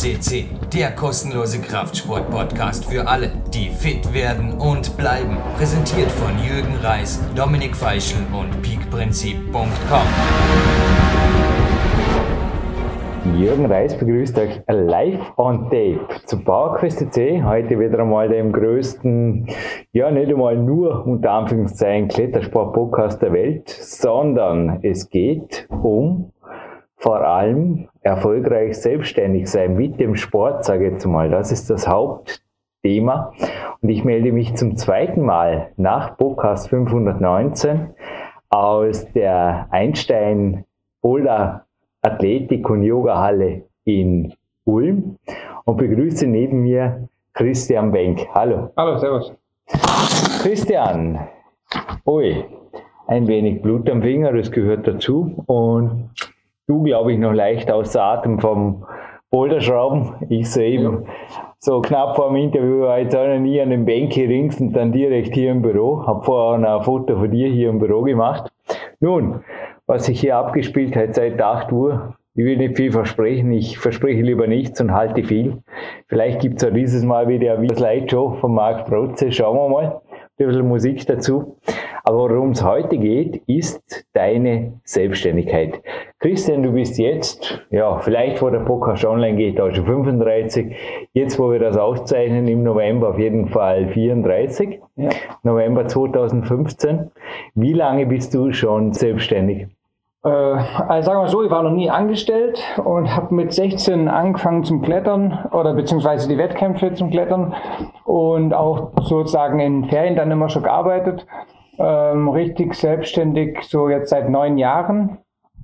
CC, der kostenlose Kraftsport-Podcast für alle, die fit werden und bleiben. Präsentiert von Jürgen Reis, Dominik Feischl und peakprinzip.com. Jürgen Reis begrüßt euch live on tape zu PowerQuest C. Heute wieder einmal dem größten, ja nicht einmal nur unter Anführungszeichen Klettersport-Podcast der Welt, sondern es geht um vor allem erfolgreich selbstständig sein mit dem Sport, sage ich jetzt mal. Das ist das Hauptthema. Und ich melde mich zum zweiten Mal nach Podcast 519 aus der Einstein Boulder Athletik- und Yoga-Halle in Ulm und begrüße neben mir Christian Wenk. Hallo. Hallo, servus. Christian, ui, ein wenig Blut am Finger, das gehört dazu. Und du, glaube ich, noch leicht außer Atem vom Boulderschrauben. Ich sehe eben ja. so knapp vor dem Interview, war jetzt auch noch nie an den Bänke rings und dann direkt hier im Büro. Habe vorher noch ein Foto von dir hier im Büro gemacht. Nun, was sich hier abgespielt hat seit 8 Uhr, ich will nicht viel versprechen, ich verspreche lieber nichts und halte viel. Vielleicht gibt es auch dieses Mal wieder eine Slideshow von Marc Protze, schauen wir mal ein bisschen Musik dazu. Aber worum es heute geht, ist deine Selbstständigkeit. Christian, du bist jetzt, ja, vielleicht wo der Podcast online geht, auch schon 35. Jetzt, wo wir das aufzeichnen, im November auf jeden Fall 34. Ja. November 2015. Wie lange bist du schon selbstständig? Äh, also sagen wir so, ich war noch nie angestellt und habe mit 16 angefangen zum Klettern oder beziehungsweise die Wettkämpfe zum Klettern und auch sozusagen in Ferien dann immer schon gearbeitet. Ähm, richtig selbstständig, so jetzt seit neun Jahren.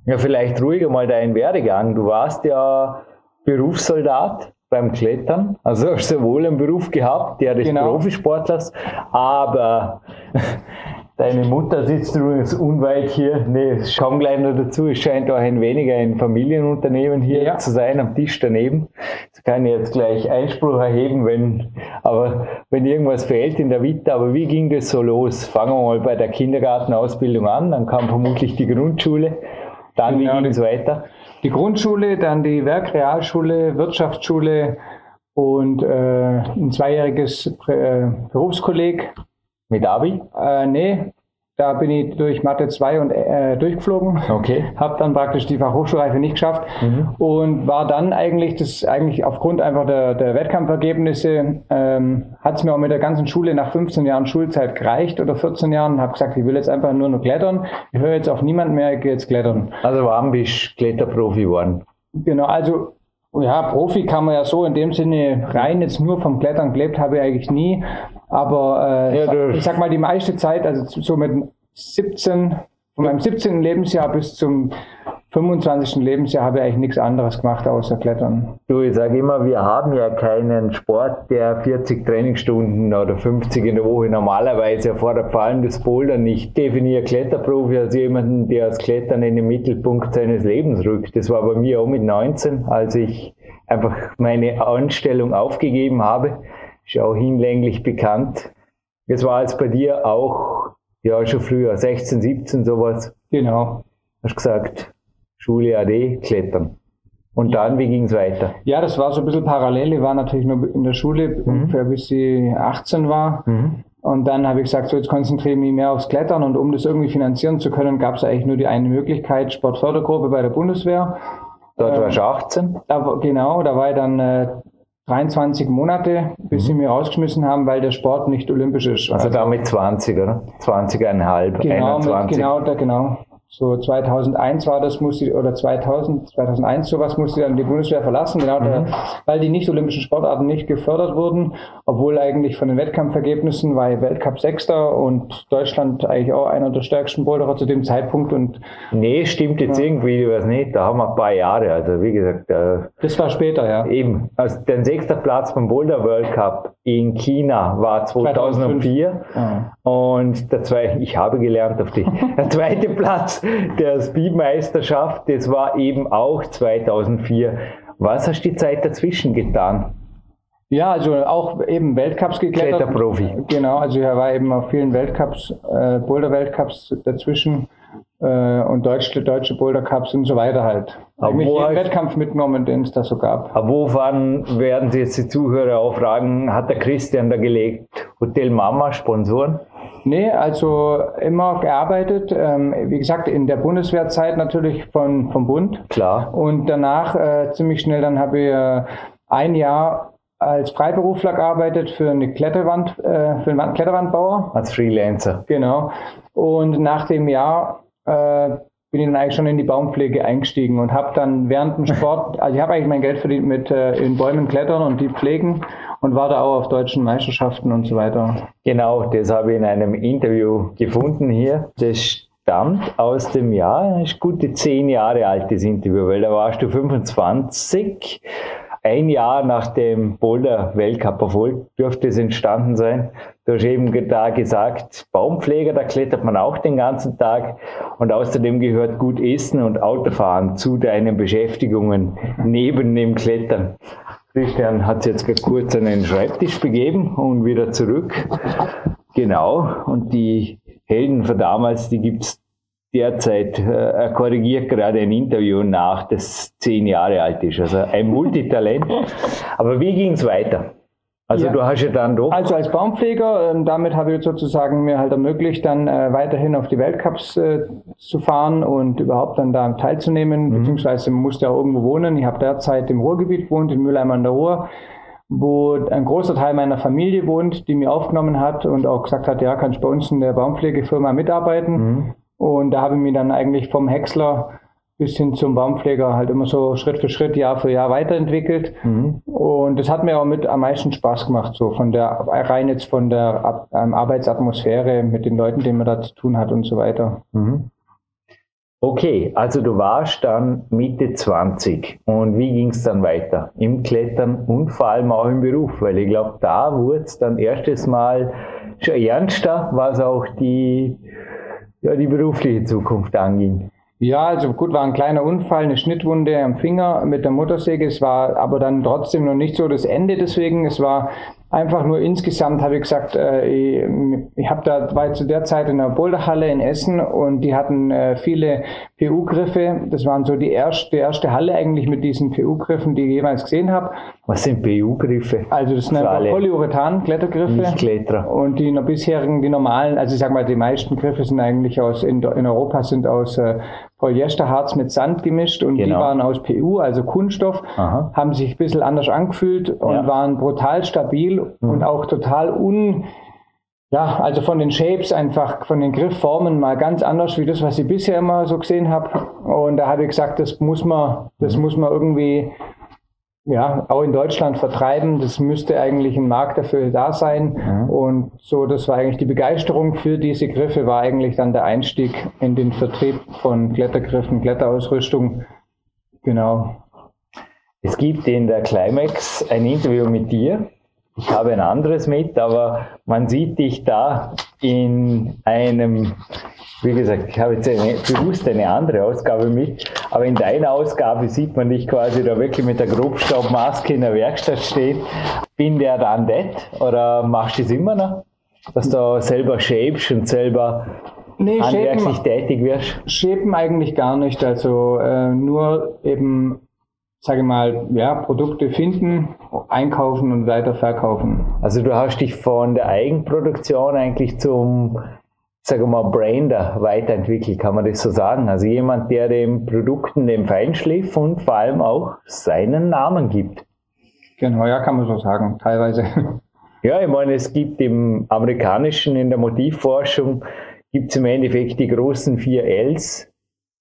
Ja, vielleicht ruhiger mal deinen Werdegang. Du warst ja Berufssoldat beim Klettern, also sowohl einen Beruf gehabt, der des genau. Profisportlers, aber Deine Mutter sitzt übrigens unweit hier. Nee, es kam gleich noch dazu. Es scheint auch ein weniger ein Familienunternehmen hier ja. zu sein, am Tisch daneben. Das kann ich jetzt gleich Einspruch erheben, wenn, aber wenn irgendwas fehlt in der Vita. Aber wie ging das so los? Fangen wir mal bei der Kindergartenausbildung an. Dann kam vermutlich die Grundschule. Dann, genau, wie ging es weiter? Die Grundschule, dann die Werkrealschule, Wirtschaftsschule und äh, ein zweijähriges äh, Berufskolleg mit Abi? Äh, nee, da bin ich durch Mathe 2 und äh, durchgeflogen. Okay. Habe dann praktisch die Fachhochschulreife nicht geschafft mhm. und war dann eigentlich, das eigentlich aufgrund einfach der, der Wettkampfergebnisse, ähm, hat es mir auch mit der ganzen Schule nach 15 Jahren Schulzeit gereicht oder 14 Jahren. Habe gesagt, ich will jetzt einfach nur noch klettern. Ich höre jetzt auf niemanden mehr, ich gehe jetzt klettern. Also warum bist du Kletterprofi geworden? Genau, also ja, Profi kann man ja so in dem Sinne rein jetzt nur vom Klettern gelebt habe ich eigentlich nie. Aber äh, ja, ich sag mal, die meiste Zeit, also so mit 17, von meinem 17. Lebensjahr bis zum 25. Lebensjahr habe ich eigentlich nichts anderes gemacht außer Klettern. Du, ich sage immer, wir haben ja keinen Sport, der 40 Trainingsstunden oder 50 in der Woche normalerweise erfordert, vor allem das Bouldern. Ich definiere Kletterprofi als jemanden, der das Klettern in den Mittelpunkt seines Lebens rückt. Das war bei mir auch mit 19, als ich einfach meine Anstellung aufgegeben habe ist auch hinlänglich bekannt. Das war jetzt bei dir auch, ja, schon früher, 16, 17, sowas. Genau. Hast gesagt, Schule AD, Klettern. Und dann, wie ging es weiter? Ja, das war so ein bisschen parallel. Ich war natürlich nur in der Schule, mhm. ungefähr bis ich 18 war. Mhm. Und dann habe ich gesagt, so jetzt konzentriere ich mich mehr aufs Klettern und um das irgendwie finanzieren zu können, gab es eigentlich nur die eine Möglichkeit, Sportfördergruppe bei der Bundeswehr. Dort ähm, warst du 18? Da, genau, da war ich dann äh, 23 Monate, bis mhm. sie mir rausgeschmissen haben, weil der Sport nicht olympisch ist. Also, also damit 20, oder? 20,5, genau, 21. Mit, genau, da, genau so 2001 war das, musste, oder 2000, 2001 sowas musste dann die Bundeswehr verlassen, genau, mhm. weil die nicht-olympischen Sportarten nicht gefördert wurden, obwohl eigentlich von den Wettkampfergebnissen war Weltcup Sechster und Deutschland eigentlich auch einer der stärksten Boulderer zu dem Zeitpunkt und. Nee, stimmt jetzt ja. irgendwie was nicht, da haben wir ein paar Jahre, also wie gesagt. Äh, das war später, ja. Eben, also der sechster Platz beim Boulder World Cup in China war 2004 ja. und der zweite, ich habe gelernt auf die, der zweite Platz der Speedmeisterschaft, das war eben auch 2004. Was hast du die Zeit dazwischen getan? Ja, also auch eben Weltcups geklettert. Kletterprofi. Genau, also er war eben auf vielen Weltcups, äh, Boulder-Weltcups dazwischen. äh, und deutsche, deutsche Boulder Cups und so weiter halt. Aber jeden heißt- Wettkampf mitgenommen, den es da so gab. Aber wovon werden Sie jetzt die Zuhörer auch fragen, hat der Christian da gelegt? Hotel Mama, Sponsoren? Nee, also immer gearbeitet. Ähm, wie gesagt, in der Bundeswehrzeit natürlich von, vom Bund. Klar. Und danach äh, ziemlich schnell, dann habe ich äh, ein Jahr als Freiberufler gearbeitet für eine Kletterwand, äh, für einen Wand- Kletterwandbauer. Als Freelancer. Genau. Und nach dem Jahr äh, bin ich dann eigentlich schon in die Baumpflege eingestiegen und habe dann während dem Sport, also ich habe eigentlich mein Geld verdient mit äh, in Bäumen klettern und die pflegen und war da auch auf deutschen Meisterschaften und so weiter. Genau, das habe ich in einem Interview gefunden hier. Das stammt aus dem Jahr, das ist gute zehn Jahre alt, das Interview, weil da warst du 25. Ein Jahr nach dem Boulder Weltcup-Erfolg dürfte es entstanden sein. Du hast eben da gesagt, Baumpfleger, da klettert man auch den ganzen Tag. Und außerdem gehört gut Essen und Autofahren zu deinen Beschäftigungen neben dem Klettern. Christian hat jetzt kurz an den Schreibtisch begeben und wieder zurück. Genau. Und die Helden von damals, die gibt's derzeit, äh, er korrigiert gerade ein Interview nach, das zehn Jahre alt ist. Also ein Multitalent. Aber wie ging's weiter? Also Ja. du hast ja dann doch. Also als Baumpfleger, ähm, damit habe ich sozusagen mir halt ermöglicht, dann äh, weiterhin auf die Weltcups äh, zu fahren und überhaupt dann da teilzunehmen, beziehungsweise man musste ja auch irgendwo wohnen. Ich habe derzeit im Ruhrgebiet gewohnt, in Mülheim an der Ruhr, wo ein großer Teil meiner Familie wohnt, die mir aufgenommen hat und auch gesagt hat, ja, kannst bei uns in der Baumpflegefirma mitarbeiten. Und da habe ich mich dann eigentlich vom Häcksler bis hin zum Baumpfleger halt immer so Schritt für Schritt, Jahr für Jahr weiterentwickelt. Und das hat mir auch mit am meisten Spaß gemacht, so von der rein jetzt von der ähm, Arbeitsatmosphäre mit den Leuten, denen man da zu tun hat und so weiter. Mhm. Okay, also du warst dann Mitte 20 und wie ging es dann weiter? Im Klettern und vor allem auch im Beruf, weil ich glaube, da wurde es dann erstes Mal schon ernster, was auch die, ja, die berufliche Zukunft anging. Ja, also gut, war ein kleiner Unfall, eine Schnittwunde am Finger mit der Motorsäge. Es war aber dann trotzdem noch nicht so das Ende deswegen. Es war einfach nur insgesamt, habe ich gesagt, äh, ich, ich habe da, war zu der Zeit in der Boulderhalle in Essen und die hatten äh, viele PU-Griffe. Das waren so die erste, die erste Halle eigentlich mit diesen PU-Griffen, die ich jemals gesehen habe. Was sind PU-Griffe? Also das sind einfach Polyurethan-Klettergriffe. Nicht-Kletterer. Und die noch bisherigen, die normalen, also ich sag mal, die meisten Griffe sind eigentlich aus, in, in Europa sind aus äh, Polyesterharz mit Sand gemischt und die Genau. waren aus PU, also Kunststoff, Aha. haben sich ein bisschen anders angefühlt und Ja. waren brutal stabil und auch total un, ja, also von den Shapes einfach, von den Griffformen mal ganz anders wie das, was ich bisher immer so gesehen habe. Und da habe ich gesagt, das muss man, das muss man irgendwie ja, auch in Deutschland vertreiben. Das müsste eigentlich ein Markt dafür da sein. Und so, das war eigentlich die Begeisterung für diese Griffe, war eigentlich dann der Einstieg in den Vertrieb von Klettergriffen, Kletterausrüstung. Genau. Es gibt in der Climax ein Interview mit dir. Ich habe ein anderes mit, aber man sieht dich da in einem, wie gesagt, ich habe jetzt eine, bewusst eine andere Ausgabe mit, aber in deiner Ausgabe sieht man dich quasi da wirklich mit der Grobstaubmaske in der Werkstatt stehen. Bin der dann that oder machst du es immer noch? Dass du selber shapest und selber Nee, handwerklich tätig wirst? Shapen eigentlich gar nicht. Also äh, nur eben, sage ich mal, ja, Produkte finden, einkaufen und weiter verkaufen. Also du hast dich von der Eigenproduktion eigentlich zum, sagen wir mal, Brander weiterentwickelt, kann man das so sagen? Also jemand, der den Produkten den Feinschliff und vor allem auch seinen Namen gibt. Genau, ja, kann man so sagen, teilweise. Ja, ich meine, es gibt im amerikanischen, in der Motivforschung, gibt es im Endeffekt die großen vier Ls,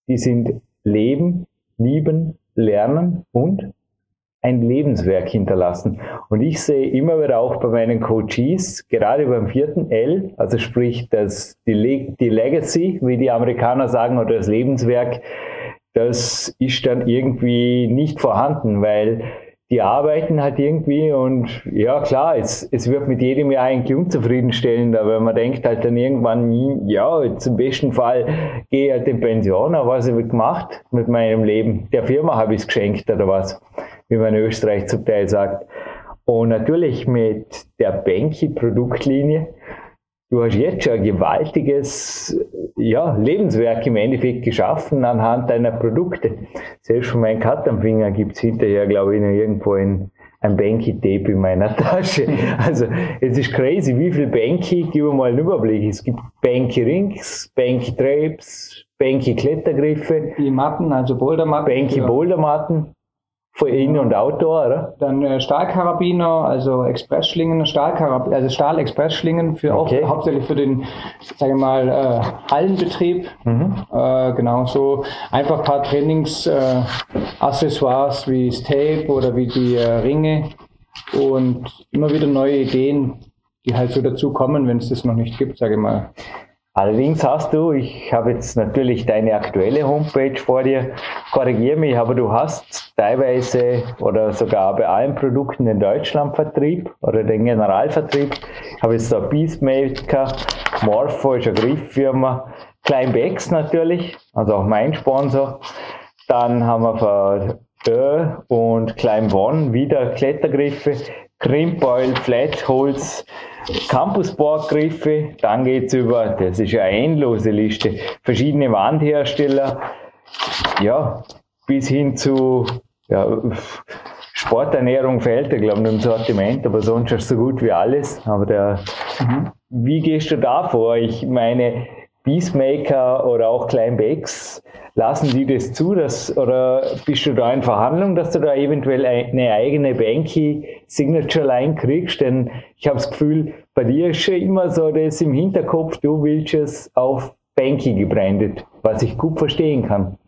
die sind Leben, Lieben, Lernen und ein Lebenswerk hinterlassen. Und ich sehe immer wieder auch bei meinen Coaches, gerade beim vierten L, also sprich das, die, Le die Legacy, wie die Amerikaner sagen, oder das Lebenswerk, das ist dann irgendwie nicht vorhanden, weil die arbeiten halt irgendwie und ja klar, es, es wird mit jedem Jahr eigentlich unzufriedenstellender, weil man denkt halt dann irgendwann, ja, jetzt im besten Fall gehe ich halt in Pension, aber was habe ich gemacht mit meinem Leben? Der Firma habe ich es geschenkt oder was, wie man in Österreich zum Teil sagt. Und natürlich mit der Benki Produktlinie du hast jetzt schon ein gewaltiges ja, Lebenswerk im Endeffekt geschaffen anhand deiner Produkte. Selbst von meinem gibt es hinterher, glaube ich, noch irgendwo ein, ein Banky-Tape in meiner Tasche. Also es ist crazy, wie viel Banky, gib mir mal einen Überblick. Es gibt Banky-Rings, Banky-Drapes, Banky-Klettergriffe. Die Matten, also Bouldermatten. Banky-Bouldermatten. Für In- und Outdoor, oder? Dann äh, Stahlkarabiner, also Expressschlingen, Stahlkarab also Stahl-Expressschlingen für okay. auch, hauptsächlich für den, sage ich mal, äh, Hallenbetrieb. Mhm. Äh, genau so einfach ein paar Trainingsaccessoires äh, wie das Tape oder wie die äh, Ringe und immer wieder neue Ideen, die halt so dazu kommen, wenn es das noch nicht gibt, sage ich mal. Allerdings hast du, ich habe jetzt natürlich deine aktuelle Homepage vor dir, korrigiere mich, aber du hast teilweise oder sogar bei allen Produkten den Deutschlandvertrieb oder den Generalvertrieb. Ich habe jetzt da Peacemaker, Morpho ist eine Grifffirma, Kleinbecks natürlich, also auch mein Sponsor. Dann haben wir für Ö und Klein One wieder Klettergriffe, Crimpoil, Flatholz, Campusbohrgriffe, dann geht es über, das ist ja eine endlose Liste, verschiedene Wandhersteller, ja, bis hin zu ja, Sporternährung fehlt, ich glaube, im Sortiment, aber sonst ist so gut wie alles. Aber der, mhm. wie gehst du da vor? Ich meine, Peacemaker oder auch Kleinbecks, lassen die das zu, dass, oder bist du da in Verhandlung, dass du da eventuell eine eigene Banky Signature Line kriegst? Denn ich habe das Gefühl, bei dir ist schon immer so das im Hinterkopf, du willst es auf Banky gebrandet, was ich gut verstehen kann.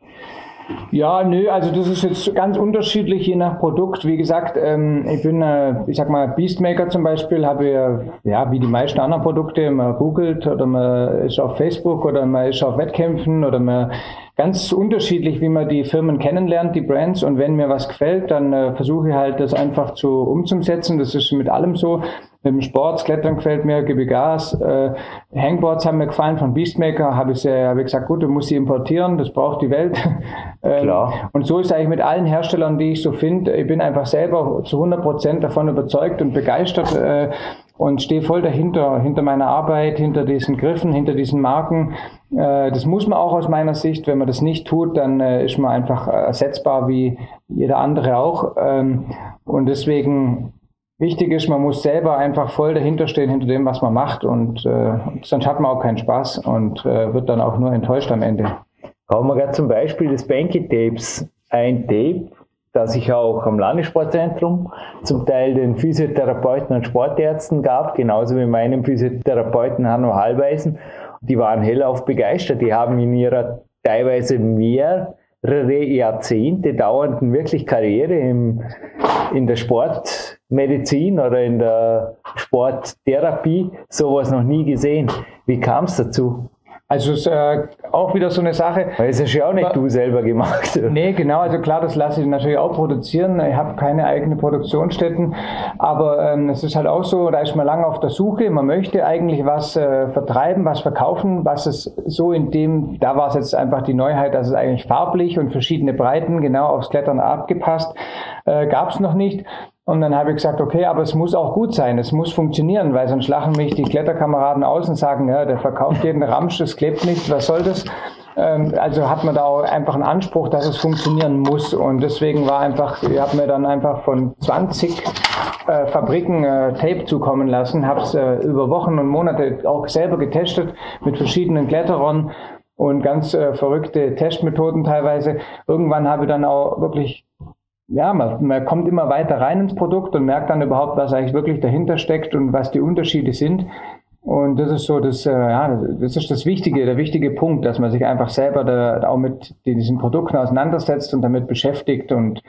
Ja, nö, also das ist jetzt ganz unterschiedlich je nach Produkt. Wie gesagt, ähm, ich bin, äh, ich sag mal, Beastmaker zum Beispiel, habe ja, ja, wie die meisten anderen Produkte, man googelt oder man ist auf Facebook oder man ist auf Wettkämpfen oder man ganz unterschiedlich, wie man die Firmen kennenlernt, die Brands. Und wenn mir was gefällt, dann äh, versuche ich halt, das einfach zu umzusetzen. Das ist mit allem so. Mit dem Sport, Klettern gefällt mir, gebe Gas. Äh, Hangboards haben mir gefallen von Beastmaker. Habe ich, äh, hab ich gesagt, gut, du musst sie importieren, das braucht die Welt. ähm, Klar. Und so ist eigentlich mit allen Herstellern, die ich so finde. Ich bin einfach selber zu 100 Prozent davon überzeugt und begeistert. Äh, und stehe voll dahinter, hinter meiner Arbeit, hinter diesen Griffen, hinter diesen Marken. Äh, das muss man auch aus meiner Sicht. Wenn man das nicht tut, dann äh, ist man einfach ersetzbar wie jeder andere auch. Ähm, und deswegen wichtig ist, man muss selber einfach voll dahinter stehen, hinter dem, was man macht. Und äh, sonst hat man auch keinen Spaß und wird dann auch nur enttäuscht am Ende. Haben wir gerade zum Beispiel des Banky Tapes. Ein Tape, dass ich auch am Landessportzentrum zum Teil den Physiotherapeuten und Sportärzten gab, genauso wie meinem Physiotherapeuten Hanno Hallweisen. Die waren hellauf begeistert. Die haben in ihrer teilweise mehrere Jahrzehnte dauernden wirklich Karriere im, in der Sportmedizin oder in der Sporttherapie sowas noch nie gesehen. Wie kam es dazu? Also es ist äh, auch wieder so eine Sache. Weil es ist ja auch nicht du selber gemacht. Nee, genau. Also klar, das lasse ich natürlich auch produzieren. Ich habe keine eigene Produktionsstätten. Aber ähm, es ist halt auch so, da ist man lange auf der Suche. Man möchte eigentlich was äh, vertreiben, was verkaufen, was es so in dem, da war es jetzt einfach die Neuheit, dass es eigentlich farblich und verschiedene Breiten genau aufs Klettern abgepasst, äh, gab es noch nicht. Und dann habe ich gesagt, okay, aber es muss auch gut sein, es muss funktionieren, weil sonst lachen mich die Kletterkameraden aus und sagen, ja, der verkauft jeden Ramsch, das klebt nicht, was soll das? Ähm, also hat man da auch einfach einen Anspruch, dass es funktionieren muss. Und deswegen war einfach, ich habe mir dann einfach von 20 äh, Fabriken äh, Tape zukommen lassen, habe es äh, über Wochen und Monate auch selber getestet mit verschiedenen Kletterern und ganz äh, verrückte Testmethoden teilweise. Irgendwann habe ich dann auch wirklich ja, man, man kommt immer weiter rein ins Produkt und merkt dann überhaupt, was eigentlich wirklich dahinter steckt und was die Unterschiede sind. Und das ist so das, äh, ja, das ist das Wichtige, der wichtige Punkt, dass man sich einfach selber da, auch mit diesen Produkten auseinandersetzt und damit beschäftigt. Und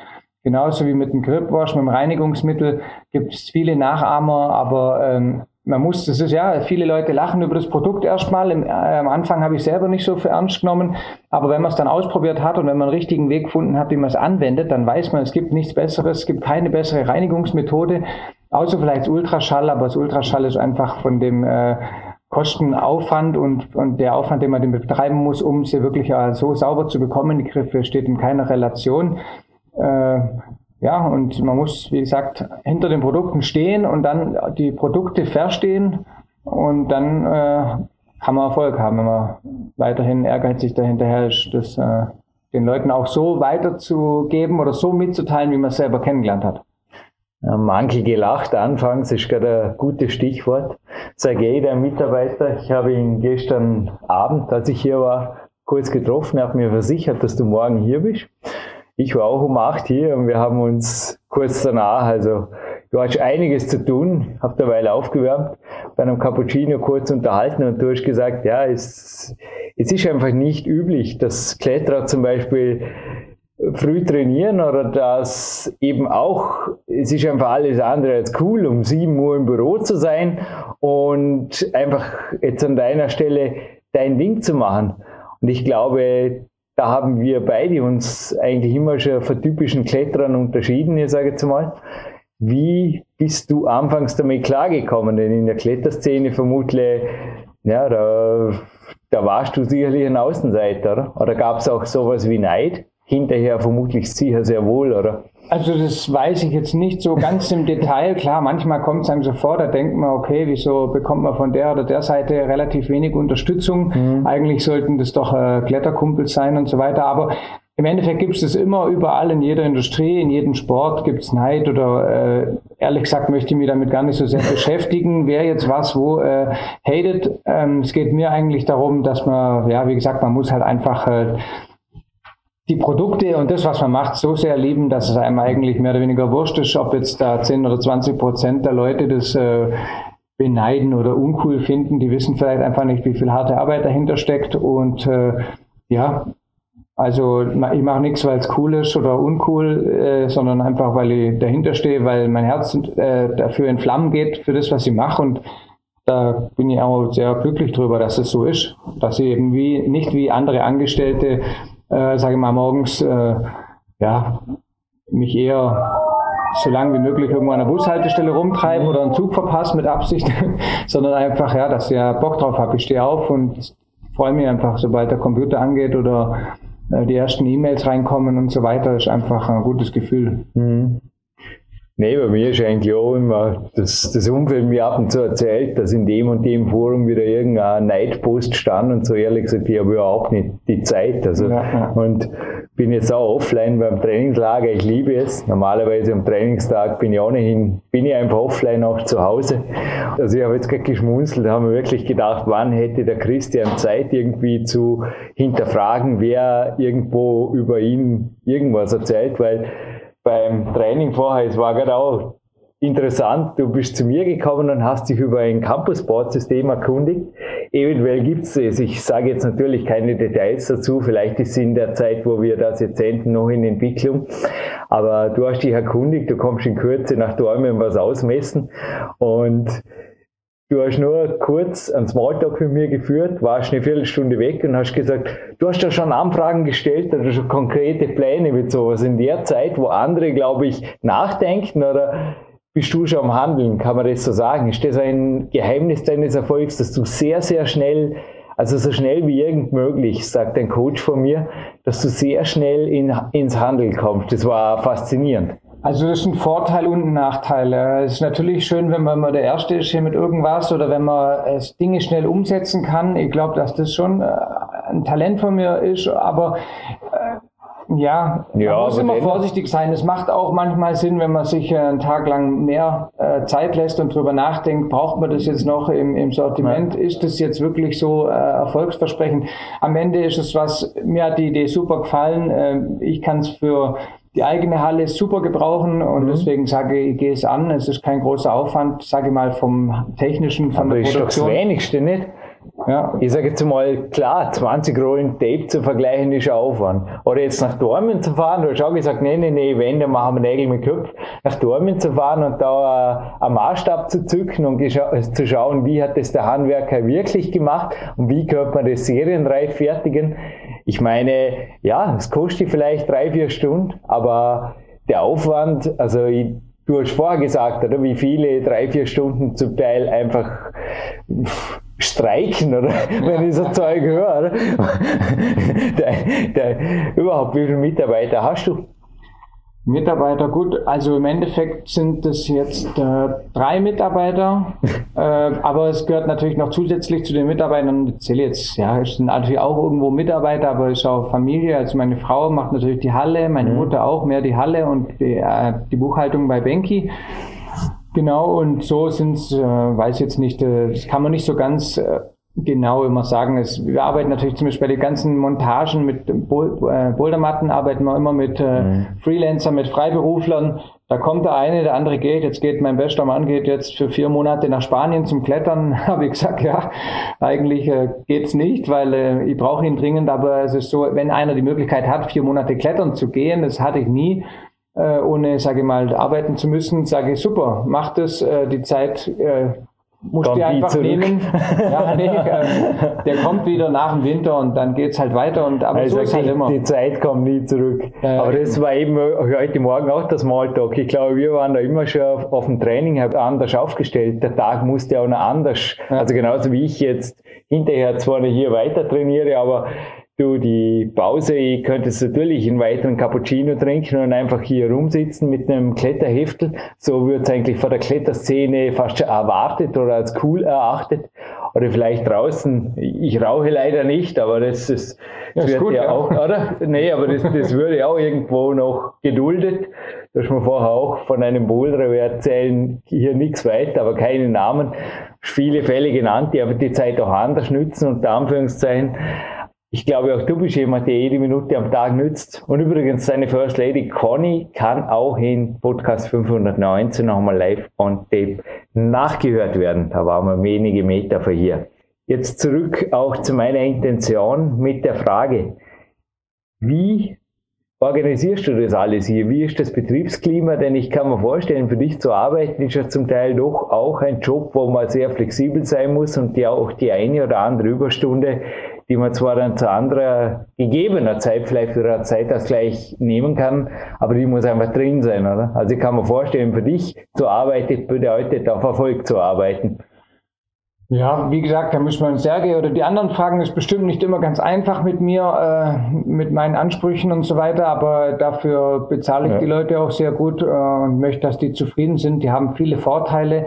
genauso wie mit dem Gripwash, mit dem Reinigungsmittel, gibt es viele Nachahmer, aber ähm, man muss, das ist ja, viele Leute lachen über das Produkt erstmal. Im, äh, am Anfang habe ich selber nicht so für ernst genommen, aber wenn man es dann ausprobiert hat und wenn man einen richtigen Weg gefunden hat, wie man es anwendet, dann weiß man, es gibt nichts Besseres, es gibt keine bessere Reinigungsmethode, außer vielleicht Ultraschall, aber das Ultraschall ist einfach von dem äh, Kostenaufwand und, und der Aufwand, den man den betreiben muss, um sie wirklich äh, so sauber zu bekommen, die Griffe steht in keiner Relation. Äh, ja, und man muss, wie gesagt, hinter den Produkten stehen und dann die Produkte verstehen Und dann äh, kann man Erfolg haben, wenn man weiterhin ehrgeizig dahinterher ist, das äh, den Leuten auch so weiterzugeben oder so mitzuteilen, wie man es selber kennengelernt hat. Manche gelacht anfangs ist gerade ein gutes Stichwort. Sergei, der Mitarbeiter, ich habe ihn gestern Abend, als ich hier war, kurz getroffen, er hat mir versichert, dass du morgen hier bist. Ich war auch um acht hier und wir haben uns kurz danach, also du hast einiges zu tun, hab derweil aufgewärmt, bei einem Cappuccino kurz unterhalten und du hast gesagt, ja, es, es ist einfach nicht üblich, dass Kletterer zum Beispiel früh trainieren oder dass eben auch, es ist einfach alles andere als cool, um 7 Uhr im Büro zu sein und einfach jetzt an deiner Stelle dein Ding zu machen. Und ich glaube, da haben wir beide uns eigentlich immer schon von typischen Kletterern unterschieden, ich sage jetzt mal. Wie bist du anfangs damit klargekommen? Denn in der Kletterszene vermutlich, ja, da, da warst du sicherlich ein Außenseiter, oder? Oder gab es auch sowas wie Neid? Hinterher vermutlich sicher sehr wohl, oder? Also das weiß ich jetzt nicht so ganz im Detail. Klar, manchmal kommt es einem so vor, da denkt man, okay, wieso bekommt man von der oder der Seite relativ wenig Unterstützung? Mhm. Eigentlich sollten das doch äh, Kletterkumpels sein und so weiter. Aber im Endeffekt gibt es das immer überall in jeder Industrie, in jedem Sport gibt es Neid oder äh, ehrlich gesagt möchte ich mich damit gar nicht so sehr beschäftigen, wer jetzt was wo äh, hatet. Ähm, es geht mir eigentlich darum, dass man, ja, wie gesagt, man muss halt einfach äh, die Produkte und das, was man macht, so sehr lieben, dass es einem eigentlich mehr oder weniger wurscht ist, ob jetzt da 10 oder 20 Prozent der Leute das äh, beneiden oder uncool finden. Die wissen vielleicht einfach nicht, wie viel harte Arbeit dahinter steckt. Und äh, ja, also ich mache nichts, weil es cool ist oder uncool, äh, sondern einfach, weil ich dahinter stehe, weil mein Herz äh, dafür in Flammen geht, für das, was ich mache. Und da bin ich auch sehr glücklich drüber, dass es so ist, dass ich eben wie, nicht wie andere Angestellte äh, sage ich mal, morgens äh, ja, mich eher so lange wie möglich irgendwo an der Bushaltestelle rumtreiben oder einen Zug verpassen mit Absicht, sondern einfach, ja, dass ich ja Bock drauf habe. Ich stehe auf und freue mich einfach, sobald der Computer angeht oder äh, die ersten E-Mails reinkommen und so weiter, ist einfach ein gutes Gefühl. Mhm. Nee, bei mir ist eigentlich auch immer das, das Umfeld mir ab und zu erzählt, dass in dem und dem Forum wieder irgendein Neidpost stand und so ehrlich gesagt, ich habe überhaupt nicht die Zeit. Also, ja, und bin jetzt auch offline beim Trainingslager, ich liebe es. Normalerweise am Trainingstag bin ich ohnehin, bin ich einfach offline auch zu Hause. Also ich habe jetzt gerade geschmunzelt, da haben wir wirklich gedacht, wann hätte der Christian Zeit irgendwie zu hinterfragen, wer irgendwo über ihn irgendwas erzählt, weil beim Training vorher, es war gerade auch interessant, du bist zu mir gekommen und hast dich über ein Campus-Board-System erkundigt. Eventuell gibt es es. Ich sage jetzt natürlich keine Details dazu. Vielleicht ist es in der Zeit, wo wir das jetzt enden, noch in Entwicklung. Aber du hast dich erkundigt, du kommst in Kürze nach Dormen was ausmessen und Du hast nur kurz einen Smalltalk mit mir geführt, warst eine Viertelstunde weg und hast gesagt, du hast ja schon Anfragen gestellt oder schon konkrete Pläne mit sowas in der Zeit, wo andere, glaube ich, nachdenken oder bist du schon am Handeln, kann man das so sagen? Ist das ein Geheimnis deines Erfolgs, dass du sehr, sehr schnell, also so schnell wie irgend möglich, sagt ein Coach von mir, dass du sehr schnell in, ins Handeln kommst. Das war faszinierend. Also das ist ein Vorteil und ein Nachteil. Es ist natürlich schön, wenn man mal der Erste ist hier mit irgendwas oder wenn man es Dinge schnell umsetzen kann. Ich glaube, dass das schon äh, ein Talent von mir ist, aber äh, ja, ja, man muss immer vorsichtig sein. Es macht auch manchmal Sinn, wenn man sich einen Tag lang mehr äh, Zeit lässt und drüber nachdenkt, braucht man das jetzt noch im, im Sortiment? Ja. Ist das jetzt wirklich so äh, erfolgsversprechend? Am Ende ist es was, mir hat die Idee super gefallen. Äh, ich kann es für die eigene Halle super gebrauchen und mhm. deswegen sage ich, ich gehe es an. Es ist kein großer Aufwand, sage ich mal, vom technischen, von Aber der ist Produktion. Doch das Wenigste, nicht? Ja. Ich sage jetzt mal, klar, 20 Rollen Tape zu vergleichen ist ein Aufwand. Oder jetzt nach Dormen zu fahren, du hast auch gesagt, nee, nee, nee, wenn, dann machen wir Nägel mit Köpf. Nach Dormen zu fahren und da einen Maßstab zu zücken und zu schauen, wie hat das der Handwerker wirklich gemacht und wie könnte man das serienreif fertigen. Ich meine, ja, es kostet vielleicht drei, vier Stunden, aber der Aufwand, also ich, du hast vorher gesagt, oder wie viele drei, vier Stunden zum Teil einfach streiken, oder? Wenn ich so Zeug höre. der, der, überhaupt, wie viele Mitarbeiter hast du? Mitarbeiter, gut, also im Endeffekt sind es jetzt äh, drei Mitarbeiter, äh, aber es gehört natürlich noch zusätzlich zu den Mitarbeitern, ich zähle jetzt, ja, es sind natürlich auch irgendwo Mitarbeiter, aber es ist auch Familie, also meine Frau macht natürlich die Halle, meine mhm. Mutter auch mehr die Halle und die, äh, die Buchhaltung bei Benki. Genau, und so sind es, äh, weiß jetzt nicht, äh, das kann man nicht so ganz äh, genau immer sagen. Es, wir arbeiten natürlich zum Beispiel bei den ganzen Montagen mit äh, Bouldermatten, arbeiten wir immer mit äh, mhm. Freelancern, mit Freiberuflern. Da kommt der eine, der andere geht. Jetzt geht mein bester Mann geht jetzt für vier Monate nach Spanien zum Klettern. Habe ich gesagt, ja, eigentlich äh, geht's nicht, weil äh, ich brauche ihn dringend. Aber es ist so, wenn einer die Möglichkeit hat, vier Monate klettern zu gehen, das hatte ich nie äh, ohne, sage ich mal, arbeiten zu müssen, sage ich, super, mach das, äh, die Zeit äh, musst du einfach zurück. nehmen. Ja, nee, äh, der kommt wieder nach dem Winter und dann geht es halt weiter. Und, aber also so ist halt immer. Die Zeit kommt nie zurück. Äh, aber das war eben heute Morgen auch das Smalltalk. Ich glaube, wir waren da immer schon auf, auf dem Training anders aufgestellt. Der Tag musste auch noch anders. Ja. Also genauso wie ich jetzt hinterher zwar nicht hier weiter trainiere, aber du die Pause, ich könnte natürlich einen weiteren Cappuccino trinken und einfach hier rumsitzen mit einem Kletterheftel. So wird es eigentlich von der Kletterszene fast schon erwartet oder als cool erachtet. Oder vielleicht draußen, ich rauche leider nicht, aber das, ist, das ja, wird gut, ja, ja, auch, oder? Nee, aber das, das würde auch irgendwo noch geduldet. Du hast mir vorher auch von einem Boulder, wir erzählen hier nichts weiter, aber keine Namen. Viele Fälle genannt, die aber die Zeit auch anders nützen, unter Anführungszeichen. Ich glaube, auch du bist jemand, der jede Minute am Tag nützt. Und übrigens, seine First Lady Conny kann auch in Podcast 519 nochmal live on tape nachgehört werden. Da waren wir wenige Meter von hier. Jetzt zurück auch zu meiner Intention mit der Frage, wie organisierst du das alles hier? Wie ist das Betriebsklima? Denn ich kann mir vorstellen, für dich zu arbeiten ist ja zum Teil doch auch ein Job, wo man sehr flexibel sein muss und ja auch die eine oder andere Überstunde die man zwar dann zu anderer gegebener Zeit vielleicht oder Zeitausgleich nehmen kann, aber die muss einfach drin sein, oder? Also ich kann mir vorstellen, für dich zu arbeiten bedeutet auf Erfolg zu arbeiten. Ja, wie gesagt, da müssen wir uns Sergei oder die anderen fragen. Ist bestimmt nicht immer ganz einfach mit mir, äh, mit meinen Ansprüchen und so weiter, aber dafür bezahle ich ja. die Leute auch sehr gut äh, und möchte, dass die zufrieden sind. Die haben viele Vorteile.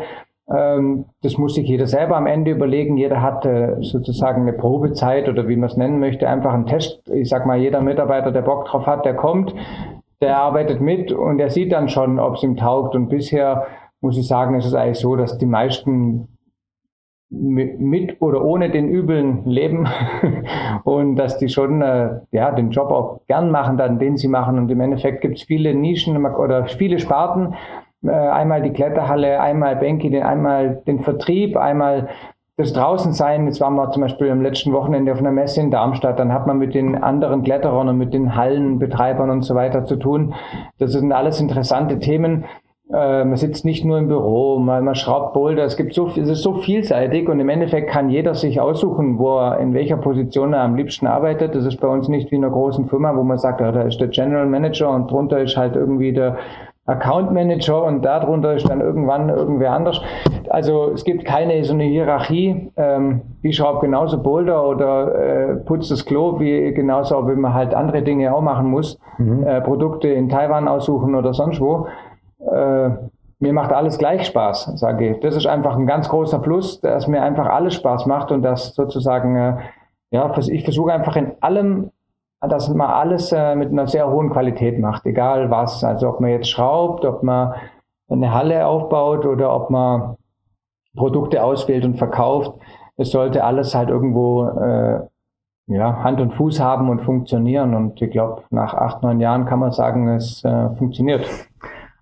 Ähm, das muss sich jeder selber am Ende überlegen. Jeder hat äh, sozusagen eine Probezeit oder wie man es nennen möchte, einfach einen Test. Ich sag mal, jeder Mitarbeiter, der Bock drauf hat, der kommt, der arbeitet mit und der sieht dann schon, ob es ihm taugt. Und bisher muss ich sagen, ist es eigentlich so, dass die meisten mit oder ohne den Übeln leben und dass die schon äh, ja den Job auch gern machen, dann den sie machen und im Endeffekt gibt es viele Nischen oder viele Sparten, einmal die Kletterhalle, einmal Benki, einmal den Vertrieb, einmal das Draußensein. Jetzt waren wir zum Beispiel am letzten Wochenende auf einer Messe in Darmstadt. Dann hat man mit den anderen Kletterern und mit den Hallenbetreibern und so weiter zu tun. Das sind alles interessante Themen. Äh, man sitzt nicht nur im Büro, man, man schraubt Boulder. Es gibt so, es ist so vielseitig und im Endeffekt kann jeder sich aussuchen, wo er in welcher Position er am liebsten arbeitet. Das ist bei uns nicht wie in einer großen Firma, wo man sagt, ja, da ist der General Manager und drunter ist halt irgendwie der Account Manager und darunter ist dann irgendwann irgendwer anders. Also es gibt keine so eine Hierarchie. Ähm, ich schraube genauso Boulder oder äh, putze das Klo, wie genauso wie man halt andere Dinge auch machen muss. Mhm. Äh, Produkte in Taiwan aussuchen oder sonst wo. Äh, mir macht alles gleich Spaß, sage ich. Das ist einfach ein ganz großer Plus, dass mir einfach alles Spaß macht und dass sozusagen, äh, ja, ich versuche einfach in allem dass man alles äh, mit einer sehr hohen Qualität macht, egal was. Also ob man jetzt schraubt, ob man eine Halle aufbaut oder ob man Produkte auswählt und verkauft. Es sollte alles halt irgendwo äh, ja, Hand und Fuß haben und funktionieren. Und ich glaube, nach acht, neun Jahren kann man sagen, es äh, funktioniert.